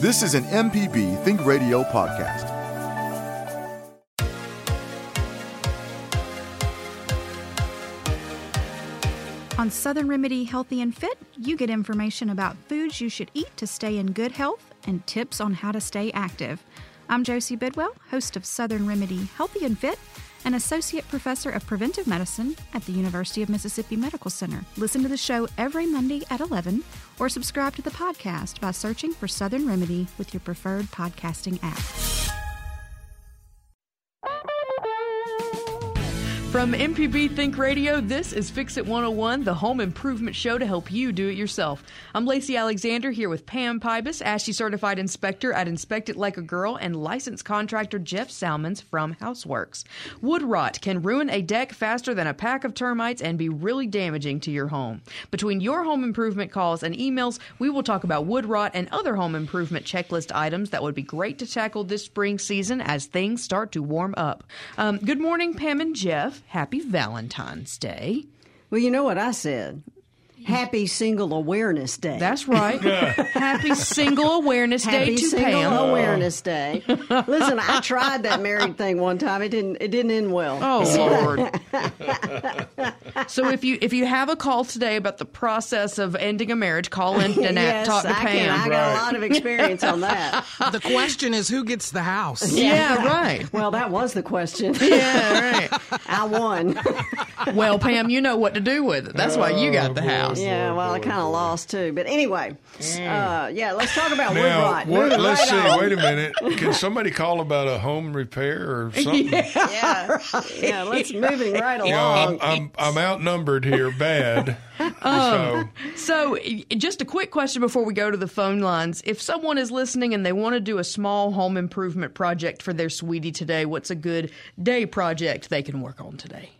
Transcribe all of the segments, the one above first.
This is an MPB Think Radio podcast. On Southern Remedy Healthy and Fit, you get information about foods you should eat to stay in good health and tips on how to stay active. I'm Josie Bidwell, host of Southern Remedy Healthy and Fit, and Associate Professor of Preventive Medicine at the University of Mississippi Medical Center. Listen to the show every Monday at 11 or subscribe to the podcast by searching for Southern Remedy with your preferred podcasting app. From MPB Think Radio, this is Fix It 101, the home improvement show to help you do it yourself. I'm Lacey Alexander here with Pam Pybas, ASHI certified inspector at Inspect It Like a Girl, and licensed contractor Jeff Salmons from House Works. Wood rot can ruin a deck faster than a pack of termites and be really damaging to your home. Between your home improvement calls and emails, we will talk about wood rot and other home improvement checklist items that would be great to tackle this spring season as things start to warm up. Um, good morning, Pam and Jeff. Happy Valentine's Day. Well, you know what I said. Happy Single Awareness Day. That's right. Happy Single Awareness Day Happy to Single Pam. Awareness Day. Listen, I tried that married thing one time. It didn't. It didn't end well. Oh Lord! so if you if you have a call today about the process of ending a marriage, call in and yes, talk to I Pam. can. I got a lot of experience on that. The question is who gets the house? yeah, right. Well, that was the question. Yeah, right. I won. Well, Pam, you know what to do with it. That's why you got the house. Yeah, well, I kind of lost too. But anyway, uh, yeah, let's talk about wood rot. what, Moving let's right see. on. Wait a minute. Can somebody call about a home repair or something? Yeah, yeah, let's moving right You know, along. I'm, I'm I'm outnumbered here, bad. Oh. so So, just a quick question before we go to the phone lines. If someone is listening and they want to do a small home improvement project for their sweetie today, what's a good day project they can work on today?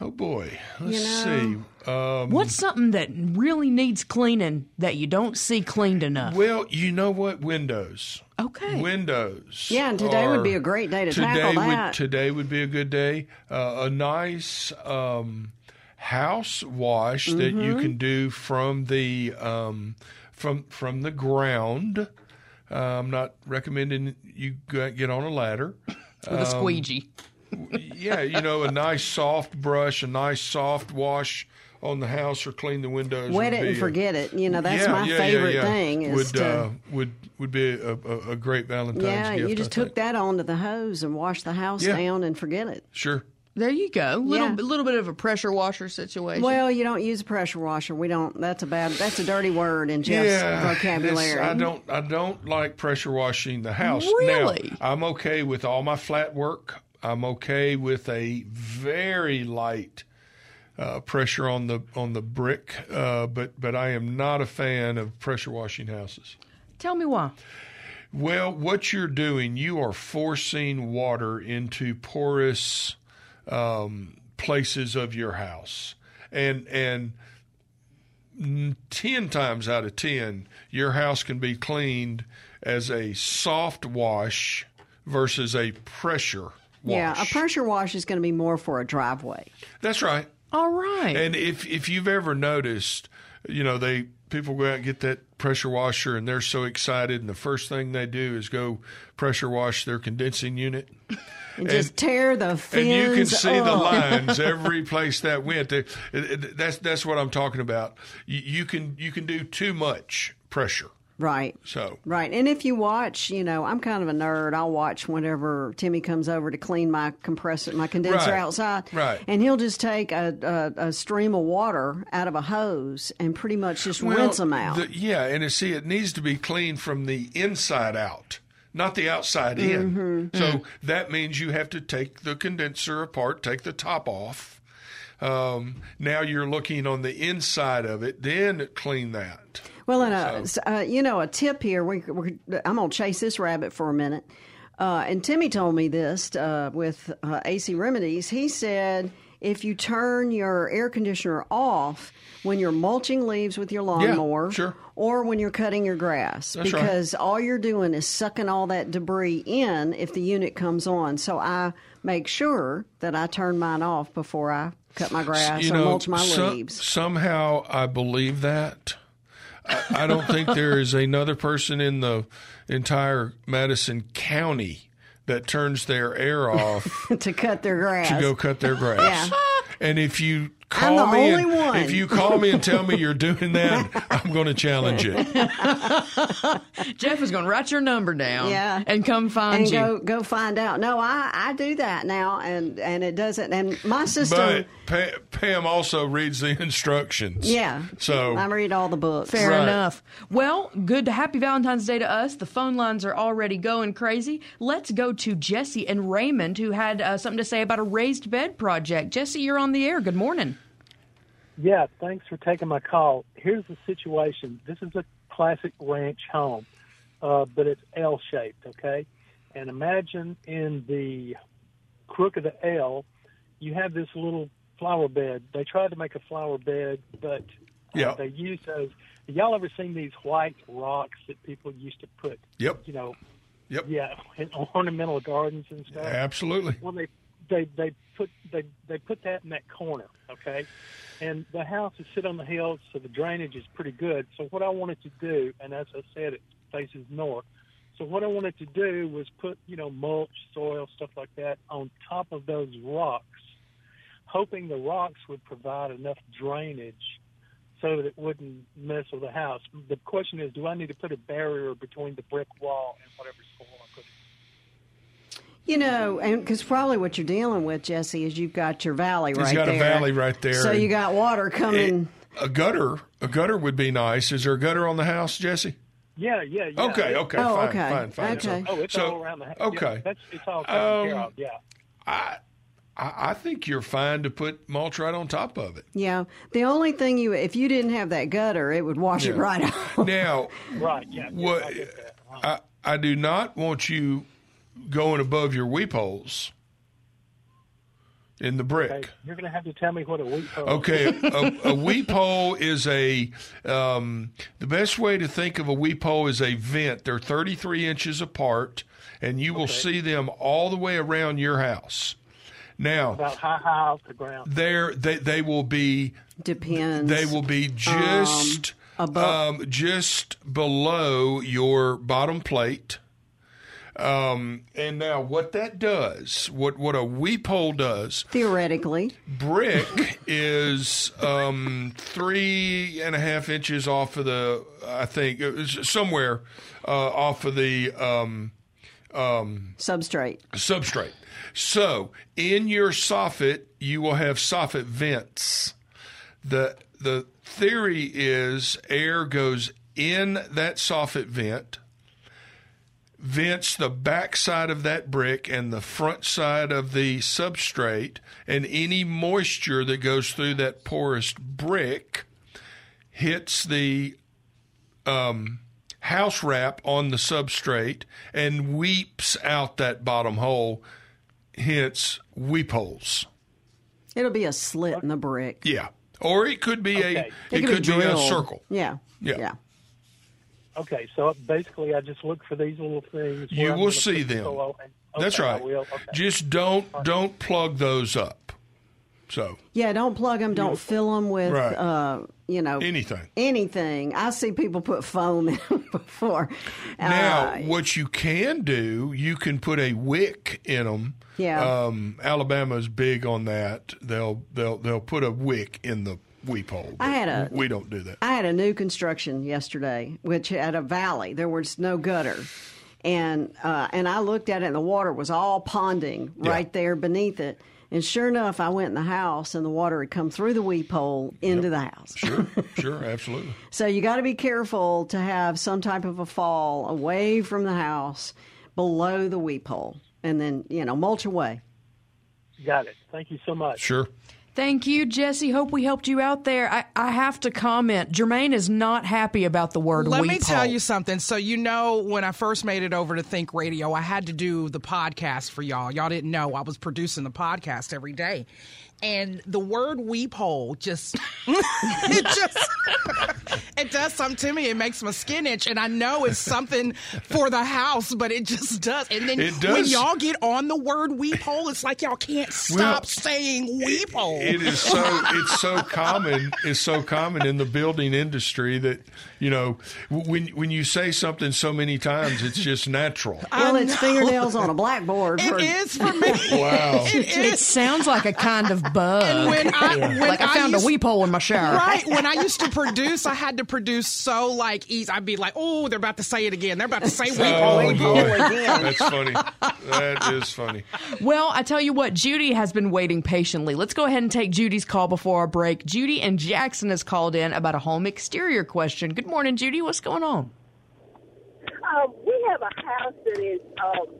oh boy, let's You know, see. Um, What's something that really needs cleaning that you don't see cleaned enough? well, you know what? Windows. Okay. Windows. Yeah, and today would be a great day to today tackle would, that. Today would be a good day. Uh, a nice um, house wash that you Mm-hmm. can do from the um, from from the ground. Uh, I'm not recommending you get on a ladder. With a squeegee. Yeah, you know, a nice soft brush, a nice soft wash on the house or clean the windows. Wet would it and a- forget it. You know, that's yeah, my yeah, yeah, favorite yeah. thing. Is would to, uh, would would be a, a, a great Valentine's yeah, gift. you just I took think. that onto the hose and washed the house Yeah. down and forget it. Sure. There you go. Little Yeah. little bit of a pressure washer situation. Well, you don't use a pressure washer. We don't. That's a bad. That's a dirty word in Jeff's yeah, vocabulary. I don't. I don't like pressure washing the house. Really? Now, I'm okay with all my flat work. I'm okay with a very light uh, pressure on the on the brick, uh, but but I am not a fan of pressure washing houses. Tell me why. Well, what you're doing, you are forcing water into porous um, places of your house, and and ten times out of ten, your house can be cleaned as a soft wash versus a pressure wash. Yeah, a pressure wash is going to be more for a driveway. That's right. All right. And if if you've ever noticed, you know, they people go out and get that pressure washer and they're so excited and the first thing they do is go pressure wash their condensing unit. And just tear the fins And you can see the lines every place that went. That's that's what I'm talking about. You, you can you can do too much pressure. Right. So Right. And if you watch, you know, I'm kind of a nerd. I'll watch whenever Timmy comes over to clean my compressor, my condenser Right. outside. Right. And he'll just take a, a, a stream of water out of a hose and pretty much just Well, rinse them out. the- yeah, and you see, it needs to be cleaned from the inside out, not the outside in. Mm-hmm. So that means you have to take the condenser apart, take the top off. Um, now you're looking on the inside of it, then clean that. Well, and a, s- uh, you know, a tip here. We, I'm going to chase this rabbit for a minute. Uh, and Timmy told me this uh, with uh, AC Remedies. He said if you turn your air conditioner off when you're mulching leaves with your lawnmower, sure. or when you're cutting your grass, That's right. because all you're doing is sucking all that debris in if the unit comes on. So I make sure that I turn mine off before I cut my grass you or know, mulch my some- leaves. somehow I believe that. I don't think there is another person in the entire Madison County that turns their air off to cut their grass. to go cut their grass. Yeah. And if you I'm call the me, only and, one. if you call me and tell me you're doing that, I'm going to challenge it. Jeff is going to write your number down Yeah. and come find and you. go go find out. No, I I do that now, and and it doesn't. And my system, But Pa- Pam also reads the instructions. yeah. So I read all the books. Fair Right. enough. Well, good. Happy Valentine's Day to us. The phone lines are already going crazy. Let's go to Jesse and Raymond, who had uh, something to say about a raised bed project. Jesse, you're on the air. Good morning. Yeah, thanks for taking my call. Here's the situation. This is a classic ranch home, uh, but it's L shaped, okay? And imagine in the crook of the L, you have this little flower bed. They tried to make a flower bed, but uh, Yeah. they used those. Y'all ever seen these white rocks that people used to put, Yep. you know, Yep. yeah, in ornamental gardens and stuff? Absolutely. Well, they they they put they they put that in that corner, okay. And the house is sit on the hill, so the drainage is pretty good. So what I wanted to do, and as I said, it faces north. So what I wanted to do was put you know mulch, soil, stuff like that on top of those rocks, hoping the rocks would provide enough drainage so that it wouldn't mess with the house. The question is, do I need to put a barrier between the brick wall and whatever soil I put? in? You know, and because probably what you're dealing with, Jesse, is you've got your valley He's right got there. a valley right there. So you got water coming. a gutter. A gutter would be nice. Is there a gutter on the house, Jesse? Yeah, yeah, yeah. Okay, okay, Oh, fine, okay, fine, fine. okay. Oh, it's So- all around the house. okay. Yeah, that's, it's all taken Um, care of. Yeah. I, I I think you're fine to put mulch right on top of it. yeah. The only thing you, if you didn't have that gutter, it would wash it right out. Now, Right. Yeah. yeah, what I get. Uh-huh. I I do not want you going above your weep holes in the brick. Okay, you're going to have to tell me what a weep hole. Okay, a, a weep hole is a um, the best way to think of a weep hole is a vent. They're 33 inches apart, and you will see them all the way around your house. Now, About high, high off the ground. there they they will be Depends. they will be just above- um, just below your bottom plate. Um, and now what that does, what what a weep hole does, theoretically. brick is um, three and a half inches off of the, I think, it was somewhere uh, off of the um, substrate. substrate. So in your soffit, you will have soffit vents. The the theory is air goes in that soffit vent, vents the back side of that brick and the front side of the substrate, and any moisture that goes through that porous brick hits the um, house wrap on the substrate and weeps out that bottom hole, hence weep holes. It'll be a slit in the brick. Yeah. Or it could be Okay. a It it, could could be be, a circle. Yeah. Yeah. Yeah. Okay, so basically, I just look for these little things. You will see them. and- okay, That's right. Okay. Just don't don't plug those up. So Yeah, don't plug them. Don't fill them with, Right. uh, you know, anything. anything. I see people put foam in before. Now, Uh, what you can do, you can put a wick in them. Yeah. Um, Alabama's big on that. They'll they'll they'll put a wick in the weep hole. I had a- We don't do that. I had a new construction yesterday, which had a valley. There was no gutter, and uh, and I looked at it, and the water was all ponding Yeah. right there beneath it. And sure enough, I went in the house, and the water had come through the weep hole into the house. Sure, sure, absolutely. So you got to be careful to have some type of a fall away from the house, below the weep hole, and then you know mulch away. Got it. Thank you so much. Sure. Thank you, Jesse. Hope we helped you out there. I, I have to comment. Jermaine is not happy about the word Let me tell you something. So you know, when I first made it over to Think Radio, I had to do the podcast for y'all. Y'all didn't know I was producing the podcast every day, and the word weep hole just it just it does something to me. It makes my skin itch, and I know it's something for the house, but it just does. And then It when y'all get on the word weep hole, it's like y'all can't stop Well, saying weep hole. It is so it's so common it's so common in the building industry that you know when when you say something so many times it's just natural. Well, it's fingernails on a blackboard. It for- is for me. Wow. It It is. sounds like a kind of bug. And when I, when like I found used- a weep hole in my shower. Right. When I used to produce, I had to produce so like easy. I'd be like, oh, they're about to say it again. They're about to say weep hole. Oh weep boy, hole again. that's funny. That is funny. Well, I tell you what, Judy has been waiting patiently. Let's go ahead and take Judy's call before our break. Judy and Jackson has called in about a home exterior question. Good morning, Judy. What's going on? Um, we have a house that is um,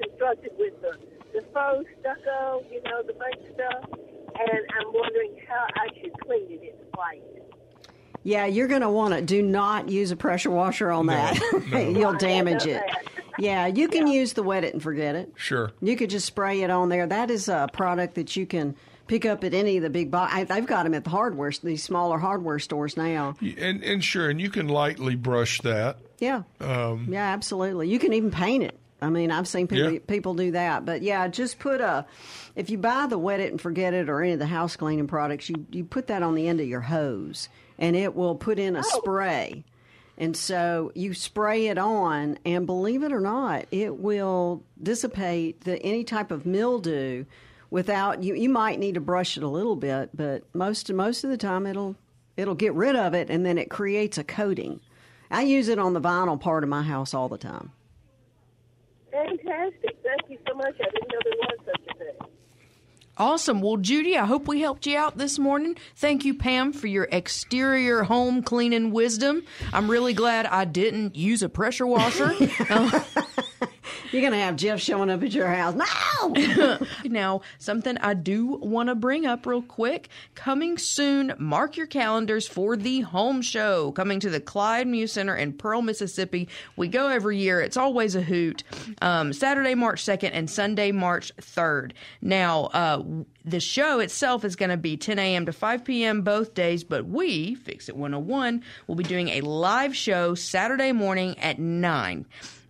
constructed with the, the faux stucco, you know, the fake stuff, and I'm wondering how I should clean it. It's white. Yeah, you're going to want to do not use a pressure washer on that. You'll damage it. Yeah, you can use the wet it and forget it. Sure. You could just spray it on there. That is a product that you can pick up at any of the big box. They've got them at the hardware, these smaller hardware stores now. And and sure, and you can lightly brush that. Yeah, um, yeah, absolutely. You can even paint it. I mean, I've seen people Yeah. people do that. But yeah, just put a. If you buy the wet it and forget it or any of the house cleaning products, you you put that on the end of your hose, and it will put in a oh. spray. And so you spray it on, and believe it or not, it will dissipate the any type of mildew without you. You might need to brush it a little bit, but most most of the time it'll it'll get rid of it, and then it creates a coating. I use it on the vinyl part of my house all the time. Fantastic. Thank you so much. I didn't know there was such a thing. Awesome. Well, Judy, I hope we helped you out this morning. Thank you, Pam, for your exterior home cleaning wisdom. I'm really glad I didn't use a pressure washer. Um, You're gonna have Jeff showing up at your house. No, Now, something I do want to bring up real quick. Coming soon, mark your calendars for the home show coming to the Clyde Muse Center in Pearl, Mississippi. We go every year. It's always a hoot. Um, Saturday, March 2nd and Sunday, March 3rd. Now, uh, the show itself is going to be 10 a.m. to 5 p.m. both days, but we, Fix It 101, will be doing a live show Saturday morning at 9.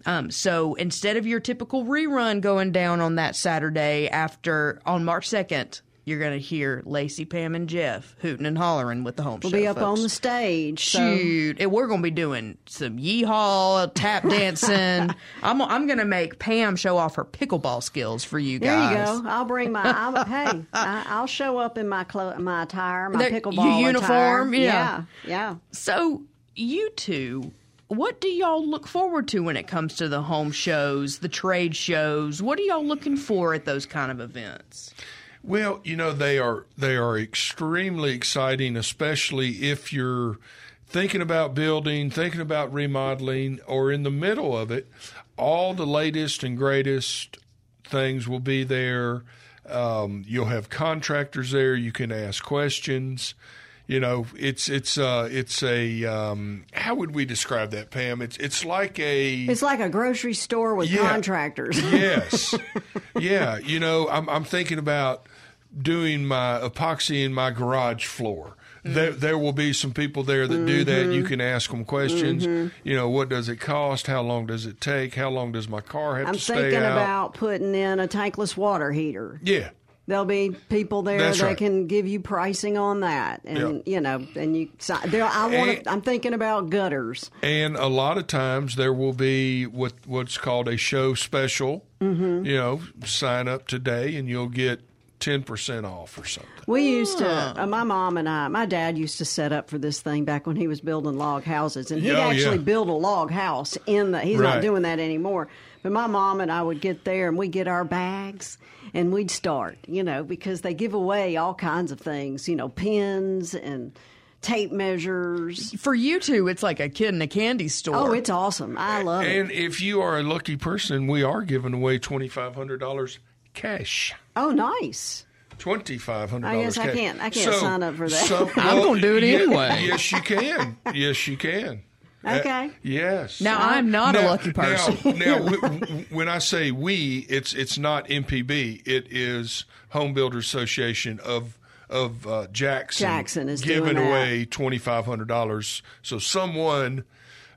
Um, so instead of your typical rerun going down on that Saturday after on March 2nd, you're going to hear Lacey, Pam, and Jeff hooting and hollering with the home we'll show. be up on the stage. So Shoot, and we're going to be doing some yeehaw, tap dancing. I'm I'm going to make Pam show off her pickleball skills for you guys. there you go. I'll bring my. I'll, hey, I, I'll show up in my clo- my attire, my The- pickleball your attire. uniform, yeah. yeah, yeah. So, you two, what do y'all look forward to when it comes to the home shows, the trade shows? What are y'all looking for at those kind of events? Well, you know they are they are extremely exciting, especially if you're thinking about building, thinking about remodeling, or in the middle of it. All the latest and greatest things will be there. Um, you'll have contractors there. You can ask questions. You know, it's it's uh, it's a um, how would we describe that, Pam? It's it's like a It's like a grocery store with Yeah. contractors. Yes. yeah. You know, I'm, I'm thinking about doing my epoxy in my garage floor. There, there will be some people there that do that. You can ask them questions. You know, what does it cost? How long does it take? How long does my car have I'm to stay out? I'm thinking about putting in a tankless water heater. yeah. There'll be people there That's that right. can give you pricing on that, and you know, and you. so- There, I want. To I'm thinking about gutters. And a lot of times there will be what what's called a show special. Mm-hmm. You know, sign up today and you'll get ten percent off or something. We used to. Uh, my mom and I. My dad used to set up for this thing back when he was building log houses, and he'd Oh, actually yeah. build a log house in the. He's not doing that anymore. But my mom and I would get there, and we would get our bags, and we'd start. You know, because they give away all kinds of things. You know, pins and tape measures. For you two, it's like a kid in a candy store. Oh, it's awesome. I love it. And if you are a lucky person, we are giving away twenty five hundred dollars cash. Oh, nice. Twenty five hundred I dollars. guess I can't- I can't sign up for that. I'm gonna do it anyway. Yes, you can. Yes, you can. Uh, Okay. yes. Now, I'm not a lucky person. Now, now w- w- when I say we, it's it's not MPB. It is Home Builders Association of of uh, Jackson. Jackson is giving doing away twenty five hundred dollars. So someone.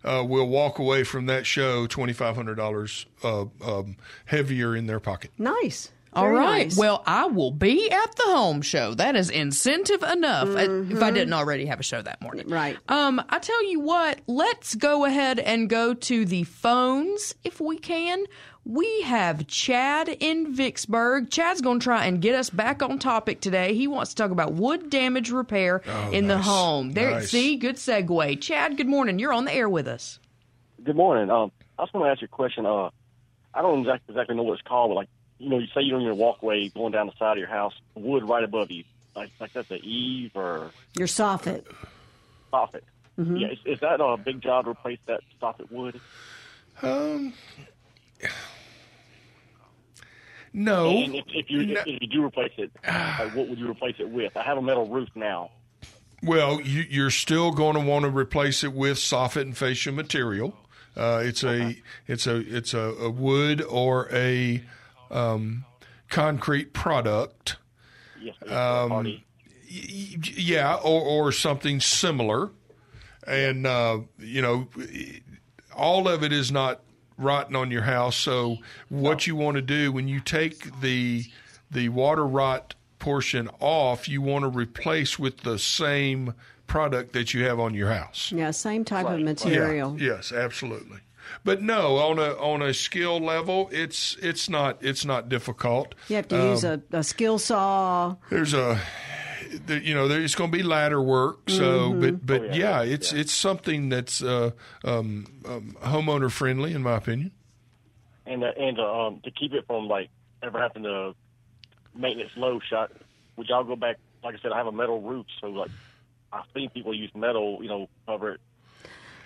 Uh, will walk away from that show twenty five hundred dollars uh, um, heavier in their pocket. Nice. All Very right. nice. Well, I will be at the home show. That is incentive enough. uh, If Mm-hmm. I didn't already have a show that morning. Right. Um, I tell you what, let's go ahead and go to the phones if we can. We have Chad in Vicksburg. Chad's going to try and get us back on topic today. He wants to talk about wood damage repair in the home. There, Nice. see, good segue. Chad, good morning. You're on the air with us. Good morning. Um, I just want to ask you a question. Uh, I don't exactly, exactly know what it's called, but like, you know, you say you're on your walkway going down the side of your house, wood right above you, like like that's the eave or Your soffit. soffit. Yeah, is, is that a big job to replace that soffit wood? Um, no, And if, if you No. if you do replace it, like, what would you replace it with? I have a metal roof now. Well, you, you're still going to want to replace it with soffit and fascia material. Uh, it's a it's a it's a, a wood or a um, concrete product. Yes, Um, Y- y- Yeah, or or something similar, and uh, you know, all of it is not rotten on your house. So what you want to do when you take the the water rot portion off, you want to replace with the same product that you have on your house. Yeah, same type of material. Yeah, yes, absolutely. But no, on a on a skill level, it's it's not it's not difficult. You have to use Um, a, a skill saw. there's a there, you know there's going to be ladder work so Mm-hmm. but but Oh, yeah, yeah, it's it's something that's uh, um, um, homeowner friendly in my opinion and uh, and uh, um, to keep it from like ever having to maintenance low shot, would y'all go back? Like I said, I have a metal roof, so like I've seen people use metal, you know, cover it.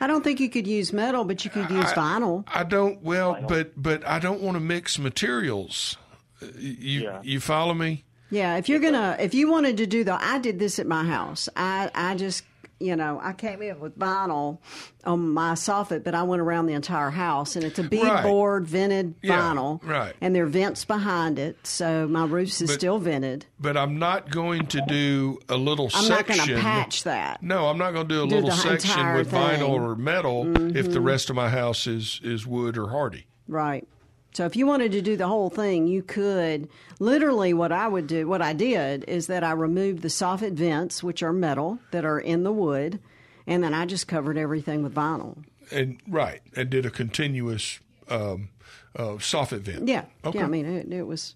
I don't think you could use metal, but you could use vinyl. i don't well Vinyl. but but i don't want to mix materials Uh, you Yeah. you follow me Yeah, if you're gonna, if you wanted to do the, I did this at my house. I, I just, you know, I came in with vinyl on my soffit, but I went around the entire house, and it's a bead Right. board vented Yeah, vinyl, right. And there are vents behind it, so my roof is But- still vented. but i'm not going to do a little section I'm not going to patch that. no i'm not going to do a Do little section with thing. Mm-hmm. vinyl or metal if the rest of my house is is wood or Hardie Right. So if you wanted to do the whole thing, you could. Literally, what I would do, what I did, is that I removed the soffit vents, which are metal, that are in the wood, and then I just covered everything with vinyl. and right and did a continuous um, uh, soffit vent Yeah. okay Yeah. I mean, it, it was.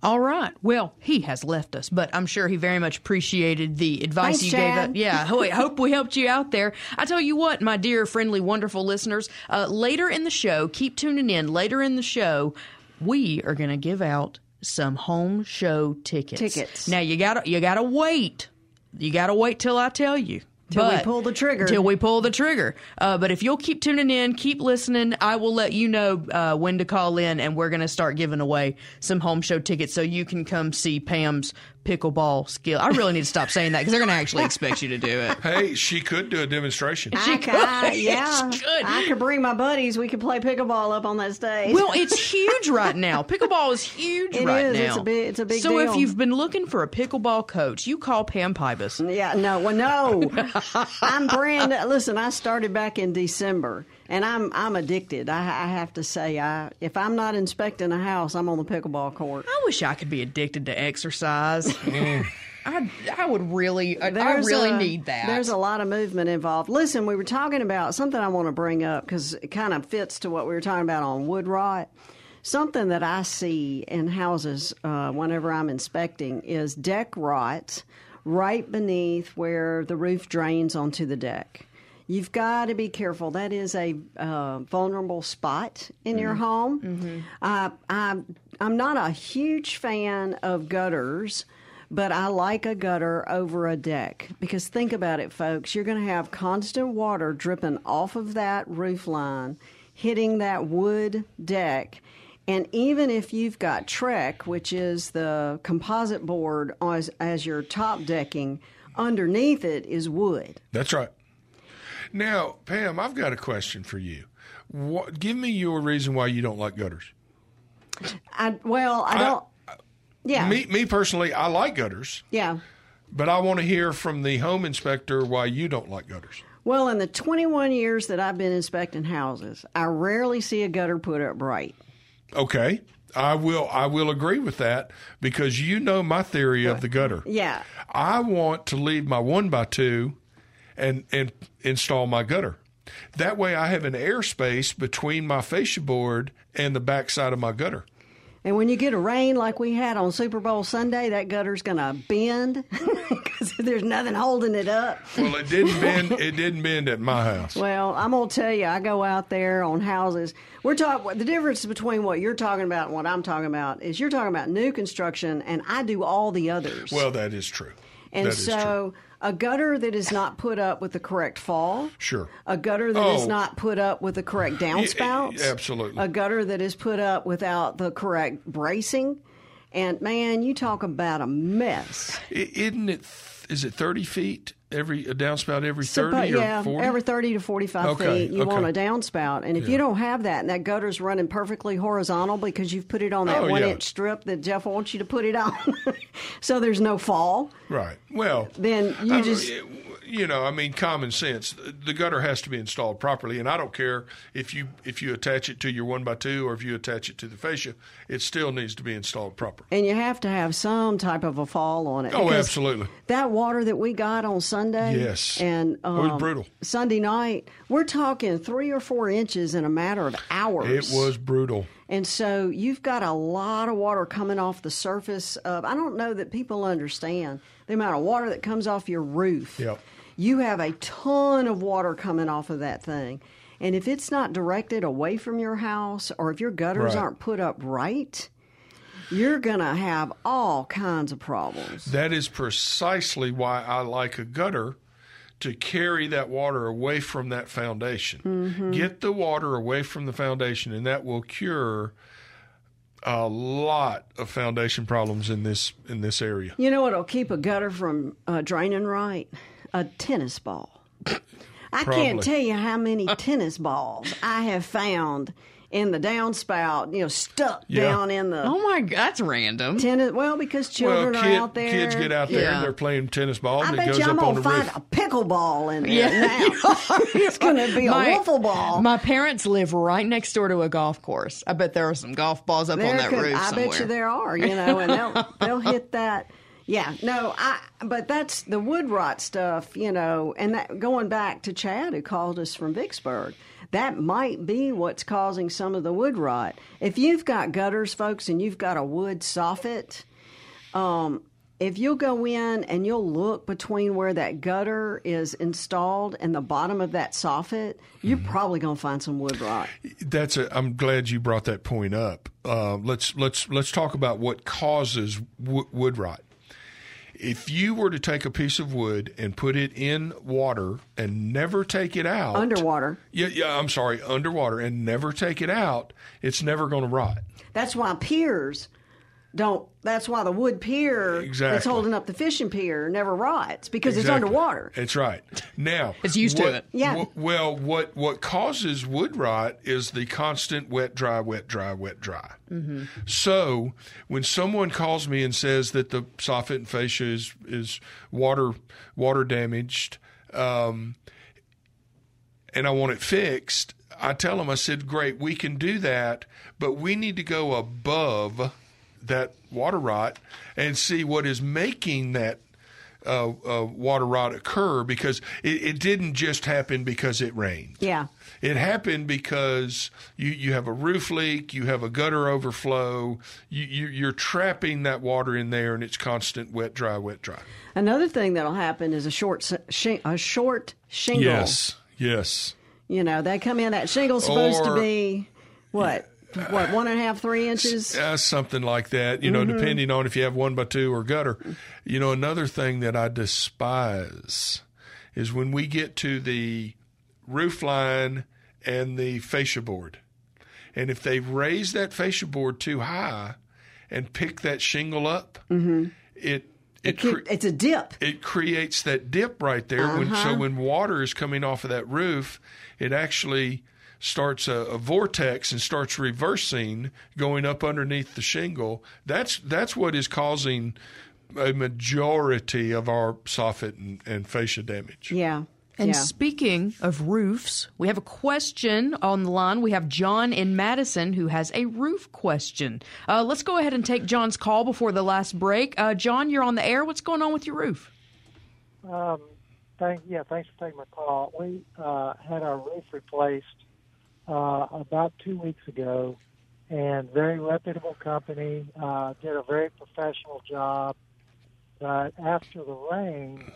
All right. Well, he has left us, but I'm sure he very much appreciated the advice Thanks, you Chad. gave us. Yeah, I hope we helped you out there. I tell you what, my dear, friendly, wonderful listeners, uh, later in the show, keep tuning in. Later in the show, we are going to give out some home show tickets. Tickets. Now you gotta you gotta wait. You gotta wait till I tell you. Till we pull the trigger. Till we pull the trigger. Uh, but if you'll keep tuning in, keep listening, I will let you know uh, when to call in, and we're going to start giving away some home show tickets so you can come see Pam's pickleball skill. I really need to stop saying that because they're going to actually expect you to do it. Hey, she could do a demonstration. I could, I- yeah. She could. I could bring my buddies. We could play pickleball up on that stage. Well, it's huge right now. Pickleball is huge It right is. now. It's a big- it's a big So if you've been looking for a pickleball coach, you call Pam Pybas. Yeah, no, well, no. I'm brand. Listen, I started back in December, and I'm I'm addicted. I, I have to say, I if I'm not inspecting a house, I'm on the pickleball court. I wish I could be addicted to exercise. I, I would really, I, I really a- need that. There's a lot of movement involved. Listen, we were talking about something I want to bring up because it kind of fits to what we were talking about on wood rot. Something that I see in houses uh, whenever I'm inspecting is deck rot right beneath where the roof drains onto the deck. You've got to be careful. That is a uh, vulnerable spot in your home. Uh, I'm, I'm not a huge fan of gutters but I like a gutter over a deck because think about it, folks. You're going to have constant water dripping off of that roof line, hitting that wood deck. And even if you've got Trex, which is the composite board as, as your top decking, underneath it is wood. That's right. Now, Pam, I've got a question for you. What, give me your reason why you don't like gutters. I well, I don't. yeah, Me, me personally, I like gutters, yeah. but I want to hear from the home inspector why you don't like gutters. Well, in the 21 years that I've been inspecting houses, I rarely see a gutter put up right. Okay, I will. I will agree with that because you know my theory of the gutter. Yeah. I want to leave my one by two and and install my gutter. That way, I have an airspace between my fascia board and the backside of my gutter. And when you get a rain like we had on Super Bowl Sunday, that gutter's going to bend because there's nothing holding it up. Well, it didn't bend. It didn't bend at my house. Well, I'm gonna tell you, I go out there on houses. We're talking. The difference between what you're talking about and what I'm talking about is you're talking about new construction, and I do all the others. Well, that is true. and that is true. so a gutter that is not put up with the correct fall, Sure. a gutter that is Oh. not put up with the correct downspouts, absolutely. a gutter that is put up without the correct bracing, and man, you talk about a mess. Isn't it? Is it thirty feet every a downspout every thirty or yeah, forty? every 30 to 45 Okay, feet, you want a downspout. And if you don't have that and that gutter's running perfectly horizontal because you've put it on that Oh, one yeah. inch strip that Jeff wants you to put it on, so there's no fall, right. Well, then you I- just. You know, I mean, common sense. The gutter has to be installed properly, and I don't care if you if you attach it to your one by two or if you attach it to the fascia. It still needs to be installed proper. And you have to have some type of a fall on it. Oh, absolutely. That water that we got on Sunday, Yes. and It was um, brutal. Sunday night, we're talking three or four inches in a matter of hours. It was brutal. And so you've got a lot of water coming off the surface of, I don't know that people understand the amount of water that comes off your roof. Yep. You have a ton of water coming off of that thing. And if it's not directed away from your house or if your gutters Right. aren't put up right, you're going to have all kinds of problems. That is precisely why I like a gutter to carry that water away from that foundation. Mm-hmm. Get the water away from the foundation, and that will cure a lot of foundation problems in this in this area. You know what'll keep a gutter from uh, draining right? A tennis ball. I can't tell you how many tennis balls I have found in the downspout, you know, stuck Yeah. down in the Oh my, God, that's random. tennis. Well, because children well, are out there. kids get out there Yeah. and they're playing tennis ball, I and it bet goes you I'm gonna find roof. a pickleball in there Yeah. now. it's gonna be a My- wiffle ball. My parents live right next door to a golf course. I bet there are some golf balls up on that could- roof I somewhere. bet you there are, you know, and they'll they'll hit that. Yeah, no, I. But that's the wood rot stuff, you know, and that going back to Chad who called us from Vicksburg. That might be what's causing some of the wood rot. If you've got gutters, folks, and you've got a wood soffit, um, if you'll go in and you'll look between where that gutter is installed and the bottom of that soffit, you're probably going to find some wood rot. That's a. I'm glad you brought that point up. Uh, let's let's let's talk about what causes w- wood rot. If you were to take a piece of wood and put it in water and never take it out Underwater. yeah, yeah, I'm sorry, underwater and never take it out, it's never going to rot. That's why piers don't. That's why the wood pier that's holding up the fishing pier never rots because it's underwater. That's right. Now It's used to it. Yeah. wh- well, what what causes wood rot is the constant wet, dry, wet, dry, wet, dry. Mm-hmm. So when someone calls me and says that the soffit and fascia is is water water damaged, um, and I want it fixed, I tell them I said, "Great, we can do that, but we need to go above that water rot and see what is making that." Uh, uh, water rot occur because it, it didn't just happen because it rained. Yeah. It happened because you, you have a roof leak, you have a gutter overflow, you, you, you're trapping that water in there, and it's constant wet, dry, wet, dry. Another thing that'll happen is a short s- shi- a short shingle. Yes, yes. You know, they come in. That shingle's supposed to be what what one and a half three inches. Uh, something like that, you know, Mm-hmm. depending on if you have one by two or gutter. You know, another thing that I despise is when we get to the roof line and the fascia board. And if they raise that fascia board too high and pick that shingle up, Mm-hmm. it it It cre- it's a dip. it creates that dip right there. When, so Uh-huh. when water is coming off of that roof, it actually starts a, a vortex and starts reversing, going up underneath the shingle. That's that's what is causing a majority of our soffit and, and fascia damage. Yeah. And yeah. speaking of roofs, we have a question on the line. We have John in Madison who has a roof question. Uh, let's go ahead and take John's call before the last break. Uh, John, you're on the air. What's going on with your roof? Um, thank, yeah, thanks for taking my call. We uh, had our roof replaced uh, about two weeks ago, and very reputable company uh, did a very professional job. But after the rain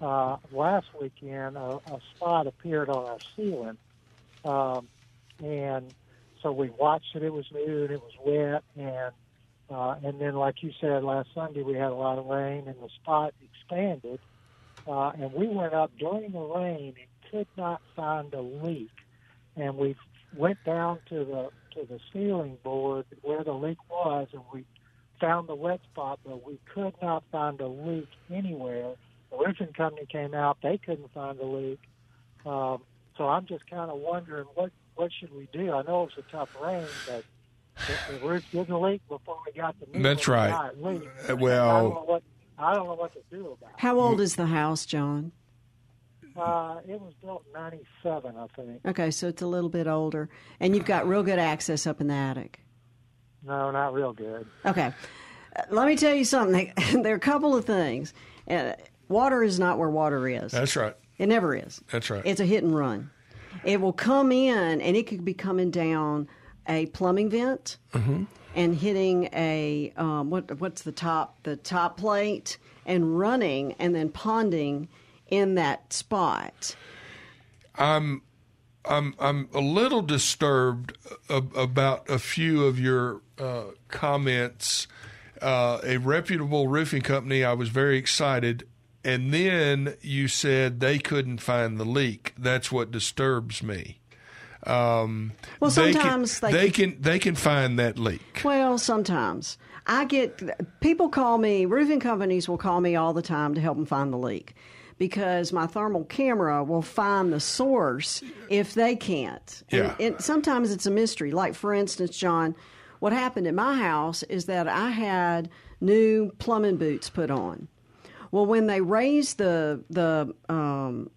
uh, last weekend, a, a spot appeared on our ceiling, um, and so we watched it. It was new and it was wet, and uh, and then, like you said, last Sunday we had a lot of rain, and the spot expanded. Uh, and we went up during the rain and could not find a leak. And we went down to the to the ceiling board where the leak was, and we found the wet spot, but we could not find a leak anywhere. The roofing company came out; they couldn't find a leak. Um, so I'm just kind of wondering what what should we do? I know it's a tough rain, but the, the roof didn't leak before we got the new That's right. Now it. Uh, I well- don't know what I don't know what to do about it. How old is the house, John? Uh, it was built in '97, I think. Okay, so it's a little bit older, and you've got real good access up in the attic. No, not real good. Okay, Uh, let me tell you something. there are a couple of things. Uh, water is not where water is. That's right. It never is. That's right. It's a hit and run. It will come in, and it could be coming down a plumbing vent Mm-hmm. and hitting a um, what? What's the top? The top plate and running and then ponding in that spot. I'm I'm I'm a little disturbed ab- about a few of your uh, comments. Uh, a reputable roofing company. I was very excited, and then you said they couldn't find the leak. That's what disturbs me. Um, Well, they sometimes can, they they can they can find that leak. Well, sometimes I get people call me. Roofing companies will call me all the time to help them find the leak because my thermal camera will find the source if they can't. And Yeah. it, sometimes it's a mystery. Like for instance, John, what happened at my house is that I had new plumbing boots put on. Well, when they raised the the um,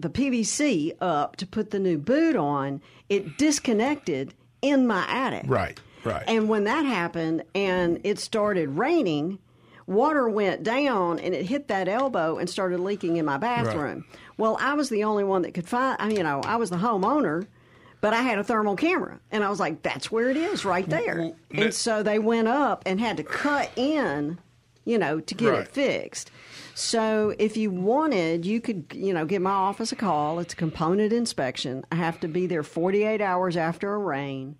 the PVC up to put the new boot on, it disconnected in my attic. Right, right. And when that happened and it started raining, water went down and it hit that elbow and started leaking in my bathroom. Well, I was the only one that could find, I- you know, I was the homeowner, but I had a thermal camera. And I was like, that's where it is, right there. And so they went up and had to cut in, you know, to get Right. it fixed. So if you wanted, you could, you know, give my office a call. It's a component inspection. I have to be there 48 hours after a rain,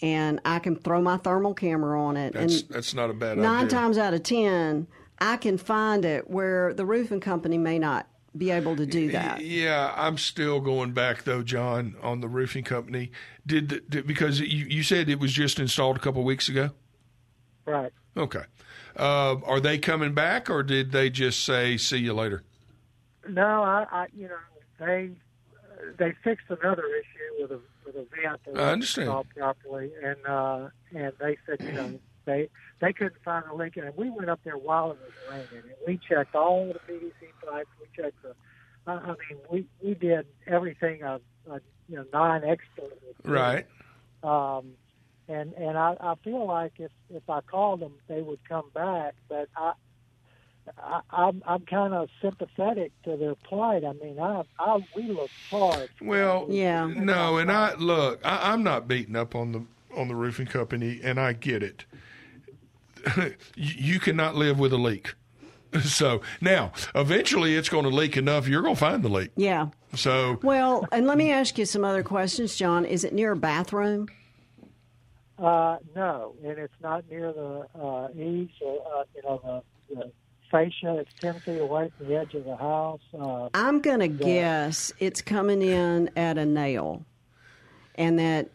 and I can throw my thermal camera on it. That's and that's not a bad nine idea. times out of 10, I can find it where the roofing company may not be able to do that. Yeah, I'm still going back though, John, on the roofing company. Did, the, did because you, you said it was just installed a couple weeks ago? Right. Okay. Uh, are they coming back, or did they just say "see you later"? No, I, I you know, they they fixed another issue with a with a vent that I understand. installed properly, and uh, and they said you know they they couldn't find the leak, and we went up there while it was raining, and we checked all the PVC pipes, we checked the. I I mean, we we did everything a, a you know non-expert. Right. Um, and and I, I feel like if if I called them, they would come back. But I, I I'm I'm kind of sympathetic to their plight. I mean, I I we look hard. Well, Yeah. no, and I look, I, I'm not beating up on the on the roofing company, and I get it. you, you cannot live with a leak. So now, eventually, it's going to leak enough. You're going to find the leak. Yeah. So Well, and let me ask you some other questions, John. Is it near a bathroom? Uh, no, and it's not near the uh, eaves or uh, you know the, the fascia. It's ten feet away from the edge of the house. Uh, I'm going to guess it's coming in at a nail. And that,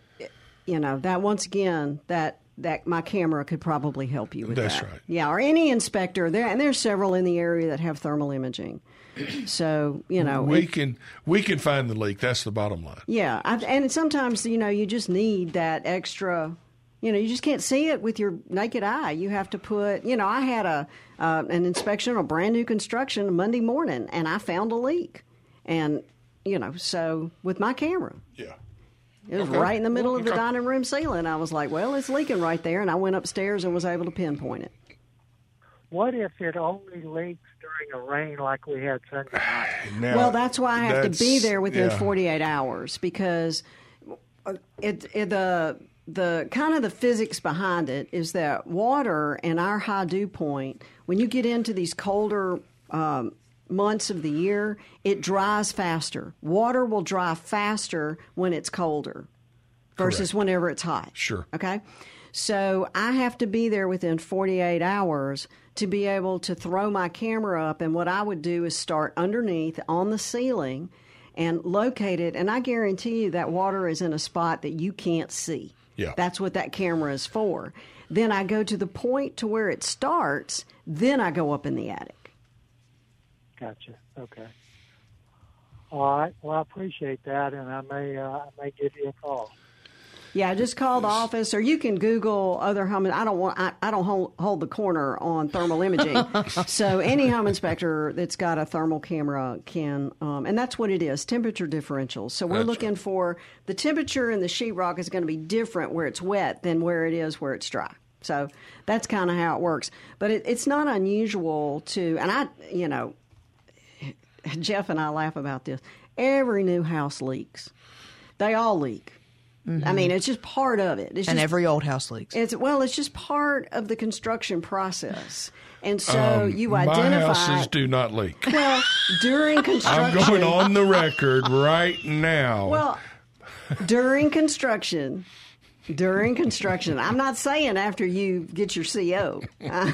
you know, that once again, that that my camera could probably help you with That's that. right. Yeah, or any inspector there, and there's several in the area that have thermal imaging. So you know, we it- can we can find the leak. That's the bottom line. yeah, I, and sometimes you know you just need that extra. You know, you just can't see it with your naked eye. You have to put. You know, I had a uh, an inspection on brand new construction Monday morning, and I found a leak, and you know, so with my camera, Yeah. it was Okay. right in the middle of the Okay. dining room ceiling. I was like, well, it's leaking right there, and I went upstairs and was able to pinpoint it. What if it only leaks during a rain like we had Sunday night? Now, well, that's why I have to be there within yeah. 48 hours because uh, it, it the the kind of the physics behind it is that water and our high dew point when you get into these colder um, months of the year it dries faster water will dry faster when it's colder versus Correct. whenever it's hot Sure. Okay. So I have to be there within 48 hours to be able to throw my camera up. And what I would do is start underneath on the ceiling and locate it. And I guarantee you that water is in a spot that you can't see. Yeah. That's what that camera is for. Then I go to the point to where it starts. Then I go up in the attic. Gotcha. Okay. All right. Well, I appreciate that, and I may uh, I may give you a call. Yeah, just call the office, or you can Google other home. I don't want. I, I don't hold, hold the corner on thermal imaging. so any home inspector that's got a thermal camera can, um, and that's what it is: temperature differentials. So we're That's looking right. for the temperature in the sheetrock is going to be different where it's wet than where it is where it's dry. So that's kind of how it works. But it, it's not unusual to, and I, you know, Jeff and I laugh about this. Every new house leaks. They all leak. I mean, it's just part of it. It's Mm-hmm. and just, every old house leaks. it's well, it's just part of the construction process, and so you Um, My identify. houses do not leak. well, during construction, I'm going on the record right now. Well, during construction, during construction, I'm not saying after you get your CO.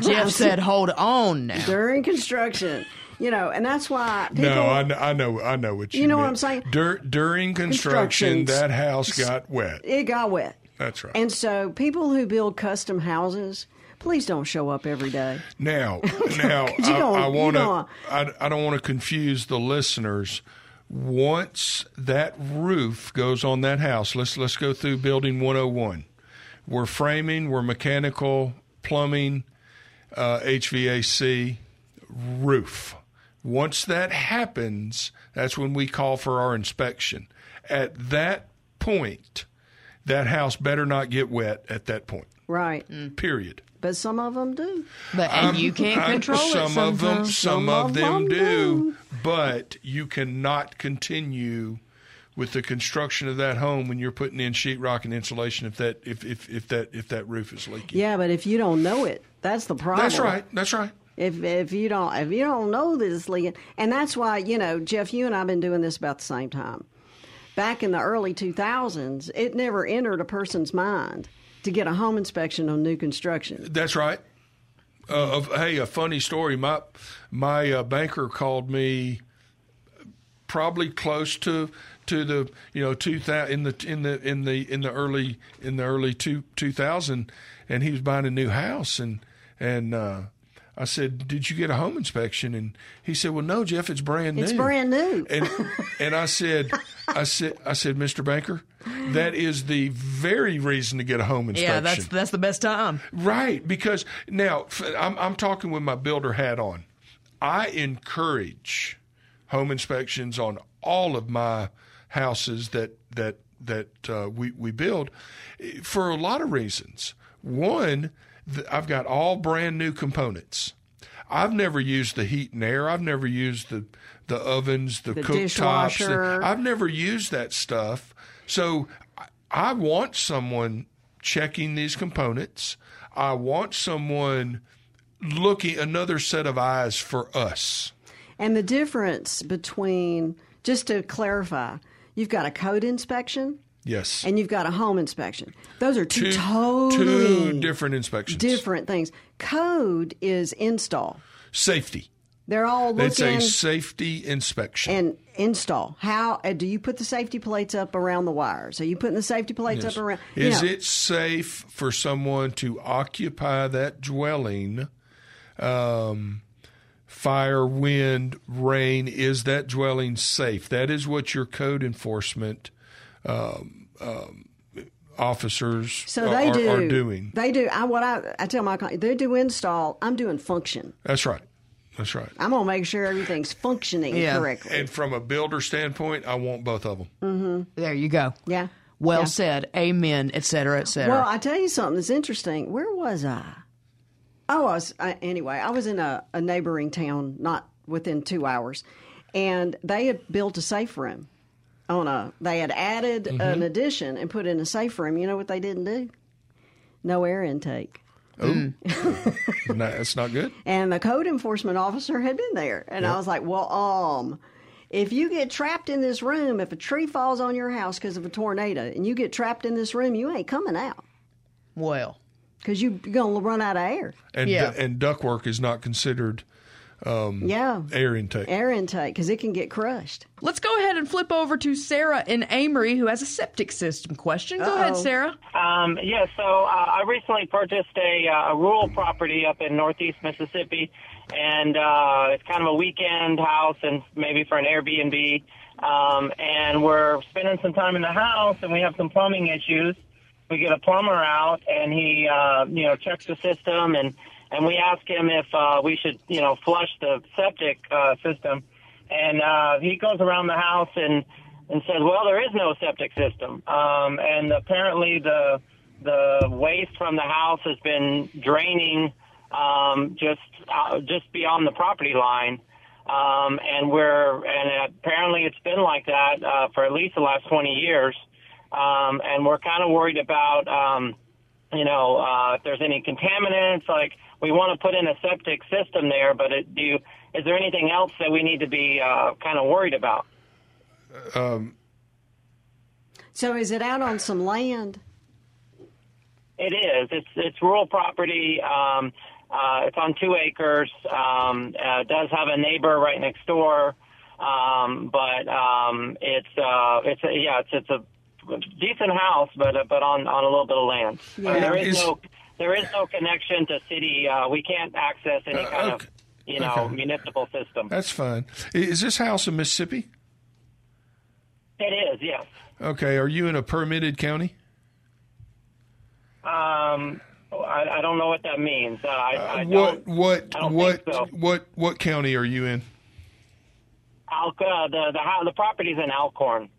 Jeff said, "Hold on now." during construction, you know, and that's why people. no, I, kn- I know, I know what you. You know what. I'm saying? Dur- during construction, that house got wet. it got wet. That's right. And so people who build custom houses, please don't show up every day. Now, now I, I want to. I, I don't want to confuse the listeners. Once that roof goes on that house, let's let's go through building 101. We're framing, we're mechanical, plumbing, uh, HVAC, roof. Once that happens, that's when we call for our inspection. At that point, that house better not get wet at that point. Right. Mm. Period. But some of them do. But and you can't I- control it. some of them, some, Some of of them them do, do. but you cannot continue with the construction of that home when you're putting in sheetrock and insulation if that if, if, if that if that roof is leaking. Yeah, but if you don't know it, that's the problem. That's right. That's right. If if you don't if you don't know this it's and that's why you know Jeff, you and I've been doing this about the same time. Back in the early 2000s, it never entered a person's mind to get a home inspection on new construction. That's right. Uh, hey, a funny story. My my uh, banker called me probably close to to the you know two thousand in the in the in the in the early in the early two two thousand, and he was buying a new house and and. uh I said, "Did you get a home inspection?" And he said, "Well, no, Jeff, it's brand new." It's brand new. And and I said, I said, I said, Mr. Banker, that is the very reason to get a home inspection. Yeah, that's that's the best time. Right, because now f- I'm, I'm talking with my builder hat on. I encourage home inspections on all of my houses that that that uh, we we build eh, for a lot of reasons. One, th- I've got all brand new components. I've never used the heat and air. I've never used the the ovens, the, The cooktops. dishwasher. I've never used that stuff. So I want someone checking these components. I want someone looking another set of eyes for us. And the difference between, just to clarify, you've got a code inspection Yes. and you've got a home inspection. Those are two, two, totally two different inspections. different things. Code is install. Safety. They're all It's looking a safety inspection. and install. How uh, do you put the safety plates up around the wires? Are you putting the safety plates Yes. up around? Is know, it safe for someone to occupy that dwelling? Um, fire, wind, rain. Is that dwelling safe? That is what your code enforcement um, um, officers So they are- do. are doing. They do. I what I, I tell my client, they do install. I'm doing function. That's right. That's right. I'm gonna make sure everything's functioning Yeah. correctly. And from a builder standpoint, I want both of them. Mm-hmm. There you go. Yeah. Well Yeah. said. Amen, et cetera, et cetera. Well, I tell you something that's interesting. Where was I? Oh, I was I, anyway. I was in a, a neighboring town, not within two hours, and they had built a safe room. On a, they had added Mm-hmm. an addition and put in a safe room. You know what they didn't do? No air intake. Oh, no, that's not good. And the code enforcement officer had been there, and I was like, "Well, um." If you get trapped in this room, if a tree falls on your house because of a tornado, and you get trapped in this room, you ain't coming out well, because you're going to run out of air. And Yeah. and ductwork is not considered Yeah. air intake. Air intake because it can get crushed. let's go ahead and flip over to Sarah in Amory, who has a septic system question. Go ahead, Uh-oh. Sarah. Um, yeah, so uh, I recently purchased a, uh, a rural property up in northeast Mississippi, and uh, it's kind of a weekend house and maybe for an Airbnb. Um, and we're spending some time in the house, and we have some plumbing issues. We get a plumber out, and he, uh, you know, checks the system, and and we ask him if uh, we should, you know, flush the septic uh, system. And uh, he goes around the house and and says, "Well, there is no septic system." Um, and apparently, the the waste from the house has been draining um, just uh, just beyond the property line. Um, and we're and apparently it's been like that uh, for at least the last 20 years. Um, and we're kind of worried about, um, you know, uh, if there's any contaminants. Like we want to put in a septic system there, but it, do you, is there anything else that we need to be uh, kind of worried about? So is it out on some land? It is. It's it's rural property. Um, uh, it's on two acres. Um, uh, it does have a neighbor right next door, um, but um, it's uh, it's a, yeah, it's it's a decent house, but uh, but on on a little bit of land. Uh, there is Is- no there is no connection to city. Uh, we can't access any Uh, kind okay. of you know Okay. municipal system. That's fine. Is this house in Mississippi? It is. Yes. Okay. Are you in a permitted county? Um, I, I don't know what that means. Uh, I, I what don't. what don't what so. what what county are you in? Al- uh, the the the property's in Alcorn.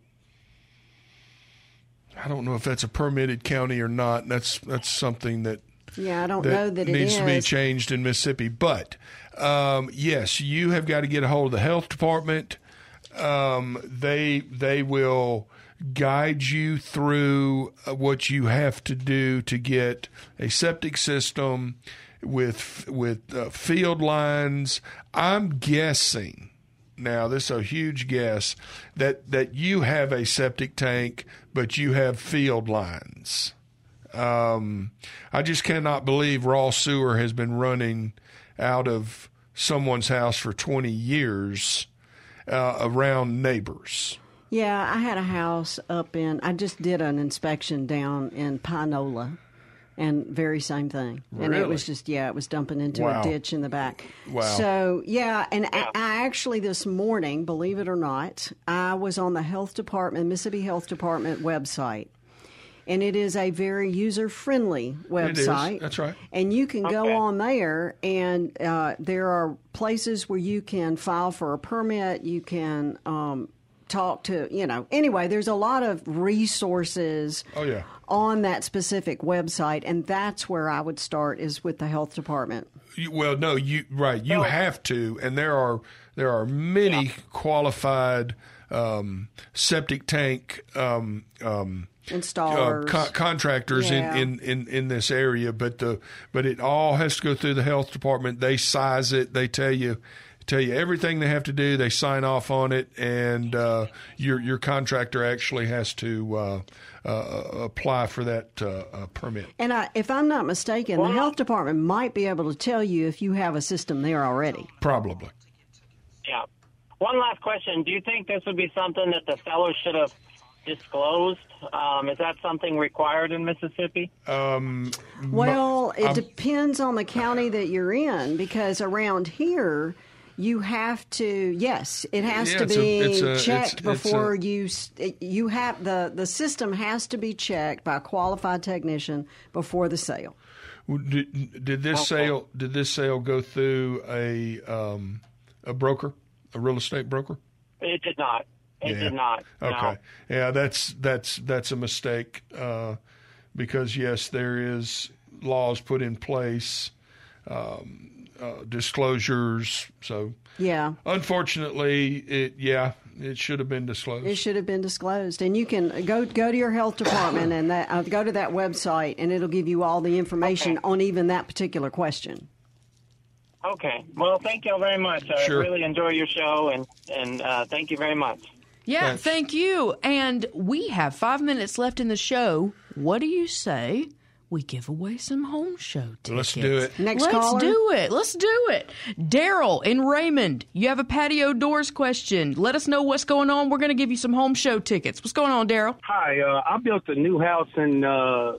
I don't know if that's a permitted county or not. That's that's something that Yeah, I don't know that it needs is. to be changed in Mississippi. But um, yes, you have got to get a hold of the health department. Um, they they will guide you through uh, what you have to do to get a septic system with with uh, field lines. I'm guessing now this is a huge guess that that you have a septic tank, but you have field lines. Um, I just cannot believe raw sewer has been running out of someone's house for 20 years uh, around neighbors. Yeah, I had a house up in. I just did an inspection down in Pinola, and very same thing. And it was just yeah, it was dumping into Wow. a ditch in the back. Wow. So yeah, and I, I actually this morning, believe it or not, I was on the health department, Mississippi Health Department website. And it is a very user friendly It is. website. That's right. And you can go on there, and uh, there are places where you can file for a permit. You can um, talk to, you know, anyway, there's a lot of resources Oh, yeah. on that specific website, and that's where I would start is with the health department. You, well, no, you right. You have to, and there are there are many qualified um, septic tank um, um, uh, Installers. co- contractors Yeah. in, in, in, in this area, but the but it all has to go through the health department. They size it. They tell you tell you everything they have to do. They sign off on it, and uh, your your contractor actually has to uh, uh, apply for that uh, uh, permit. And I, if I'm not mistaken, the health department might be able to tell you if you have a system there already. Probably. Yeah. One last question. Do you think this would be something that the seller should have disclosed? Um, is that something required in Mississippi? Um, Well, it I'm- depends on the county that you're in because around here you have to yes, it has Yeah, to it's a- be it's a- checked it's before a- you you have the the system has to be checked by a qualified technician before the sale. Did, did this sale did this sale go through a um, a broker, a real estate broker? It did not. It Yeah. did not. no. Okay. Yeah, that's that's that's a mistake uh, because yes, there is laws put in place, um, uh, disclosures. So Yeah. unfortunately, it yeah, it should have been disclosed. It should have been disclosed, and you can go go to your health department and that uh, go to that website, and it'll give you all the information on even that particular question. Okay. Well, thank you all very much. I Sure. really enjoy your show, and and uh, thank you very much. Yeah, Thanks. thank you. And we have five minutes left in the show. What do you say we give away some home show tickets? Let's do it. Next Let's caller. do it. Let's do it. Daryl in Raymond, you have a patio doors question. Let us know what's going on. We're going to give you some home show tickets. What's going on, Daryl? Hi, uh, I built a new house in uh,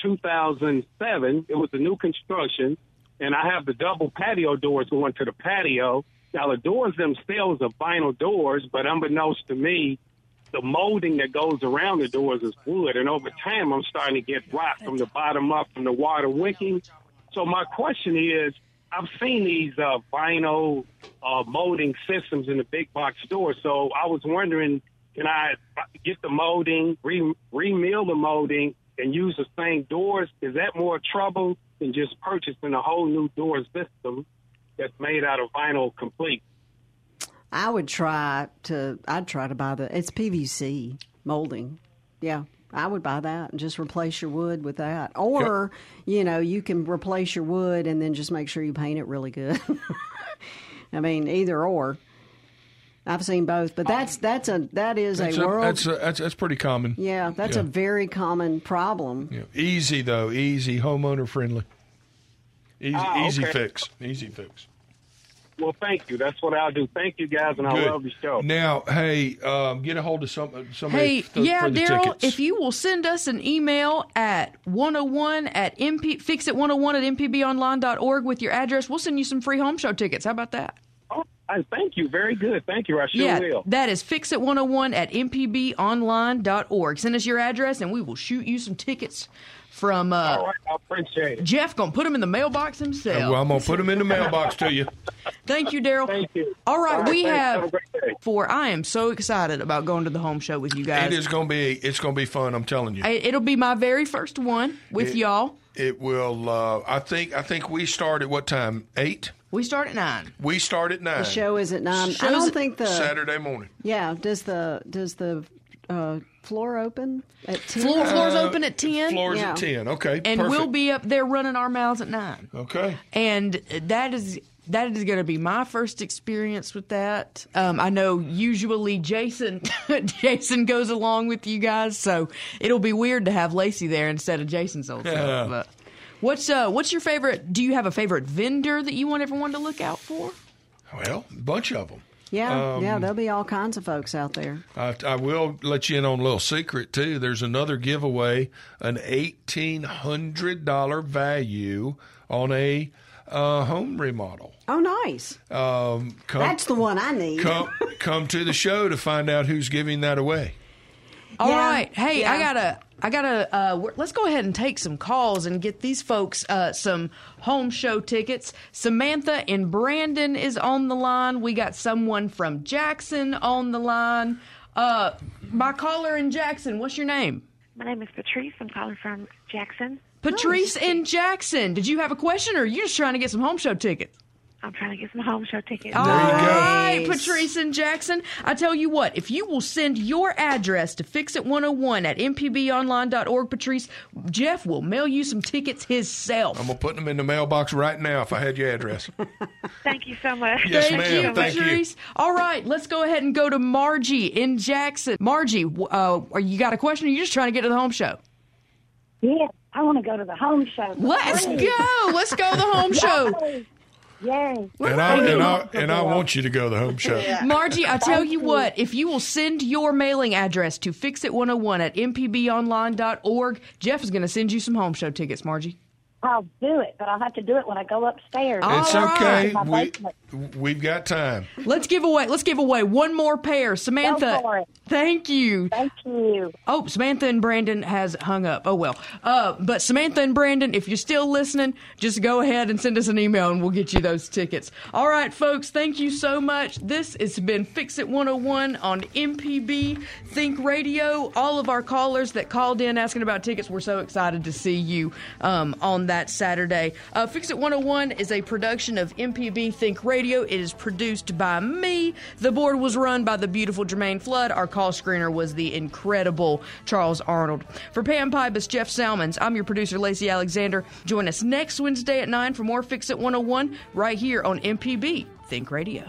2007. It was a new construction, and I have the double patio doors going to the patio. Now, the doors themselves are vinyl doors, but unbeknownst to me, the molding that goes around the doors is wood. And over time, I'm starting to get rot from the bottom up from the water wicking. So, my question is I've seen these uh, vinyl uh, molding systems in the big box stores. So, I was wondering can I get the molding, re- remill the molding, and use the same doors? Is that more trouble than just purchasing a whole new door system that's made out of vinyl complete? I would try to. I'd try to buy the. It's PVC molding. Yeah, I would buy that and just replace your wood with that. Or, you know, you can replace your wood and then just make sure you paint it really good. I mean, either or. I've seen both, but that's um, that's a that is That's, a a, world. that's, a, that's that's pretty common. yeah, that's Yeah. a very common problem. Yeah. Easy though, easy, homeowner friendly. Easy, Ah, easy okay. fix, easy fix. Well, thank you. That's what I'll do. Thank you, guys, and I love the show. Now, hey, um, get a hold of some somebody Hey, for, yeah, for the Daryl, tickets. if you will send us an email at 101 at mp, fix it 101 at mpbonline.org with your address, we'll send you some free home show tickets. How about that? Oh, I thank you. Very good. Thank you. I sure yeah, will. that is fix it 101 at mpbonline.org. Send us your address and we will shoot you some tickets from uh, All right. I appreciate it. Jeff. Gonna put them in the mailbox himself. well, I'm gonna put them in the mailbox to you. Thank you, Daryl. Thank you. All right, All right, we. Have have a for. I am so excited about going to the home show with you guys. It is gonna be it's gonna be fun. I'm telling you. I- It'll be my very first one with It- y'all. It will. Uh, I think. I think we start at what time? Eight. We start at nine. We start at nine. The show is at nine. I don't think the Saturday morning. yeah. Does the does the uh, floor open at ten? Floor floor's Uh, open at ten, Floors Yeah. at ten. Okay. and perfect. we'll be up there running our mouths at nine. Okay. And that is that is going to be my first experience with that. Um, I know usually Jason Jason goes along with you guys, so it'll be weird to have Lacey there instead of Jason's old Yeah. self. But what's uh what's your favorite? Do you have a favorite vendor that you want everyone to look out for? Well, a bunch of them. Yeah, yeah. Um, There'll be all kinds of folks out there. I, I will let you in on a little secret too. There's another giveaway, an eighteen hundred dollar value on a uh, home remodel. Oh, nice. Um, come, That's the one I need. come come to the show to find out who's giving that away. All Yeah, right, hey, I gotta, I gotta. Uh, let's go ahead and take some calls and get these folks uh, some home show tickets. Samantha and Brandon is on the line. We got someone from Jackson on the line. Uh, my caller in Jackson, what's your name? My name is Patrice. I'm calling from Jackson. Patrice in Jackson. Did you have a question, or are you just trying to get some home show tickets? I'm trying to get some home show tickets. All you right, Nice. Patrice and Jackson. I tell you what, if you will send your address to fixit101 at mpbonline.org, Patrice, Jeff will mail you some tickets himself. I'm gonna put them in the mailbox right now if I had your address. Thank you so much. Yes, Thank ma'am. you, Thank you. Patrice. All right, let's go ahead and go to Margie in Jackson. Margie, uh, are you got a question or are you just trying to get to the home show? Yeah, I want to go to the home show. Let's go. Let's go to the home show. Yay. And I and I and I want you to go to the home show. Margie, I tell you what, if you will send your mailing address to fixit101 at mpbonline.org, Jeff is going to send you some home show tickets, Margie. I'll do it, but I'll have to do it when I go upstairs. It's All okay. My We, we've got time. Let's give away. Let's give away one more pair. Samantha, for it. thank you. Thank you. Oh, Samantha and Brandon has hung up. Oh well. Uh, but Samantha and Brandon, if you're still listening, just go ahead and send us an email and we'll get you those tickets. All right, folks, thank you so much. This has been Fix It 101 on MPB Think Radio. All of our callers that called in asking about tickets, we're so excited to see you um, on that Saturday. Uh, Fix It 101 is a production of MPB Think Radio. It is produced by me. The board was run by the beautiful Jermaine Flood. Our call screener was the incredible Charles Arnold. For Pam Pybas, Jeff Salmons, I'm your producer, Lacey Alexander. Join us next Wednesday at 9 for more Fix It 101 right here on MPB Think Radio.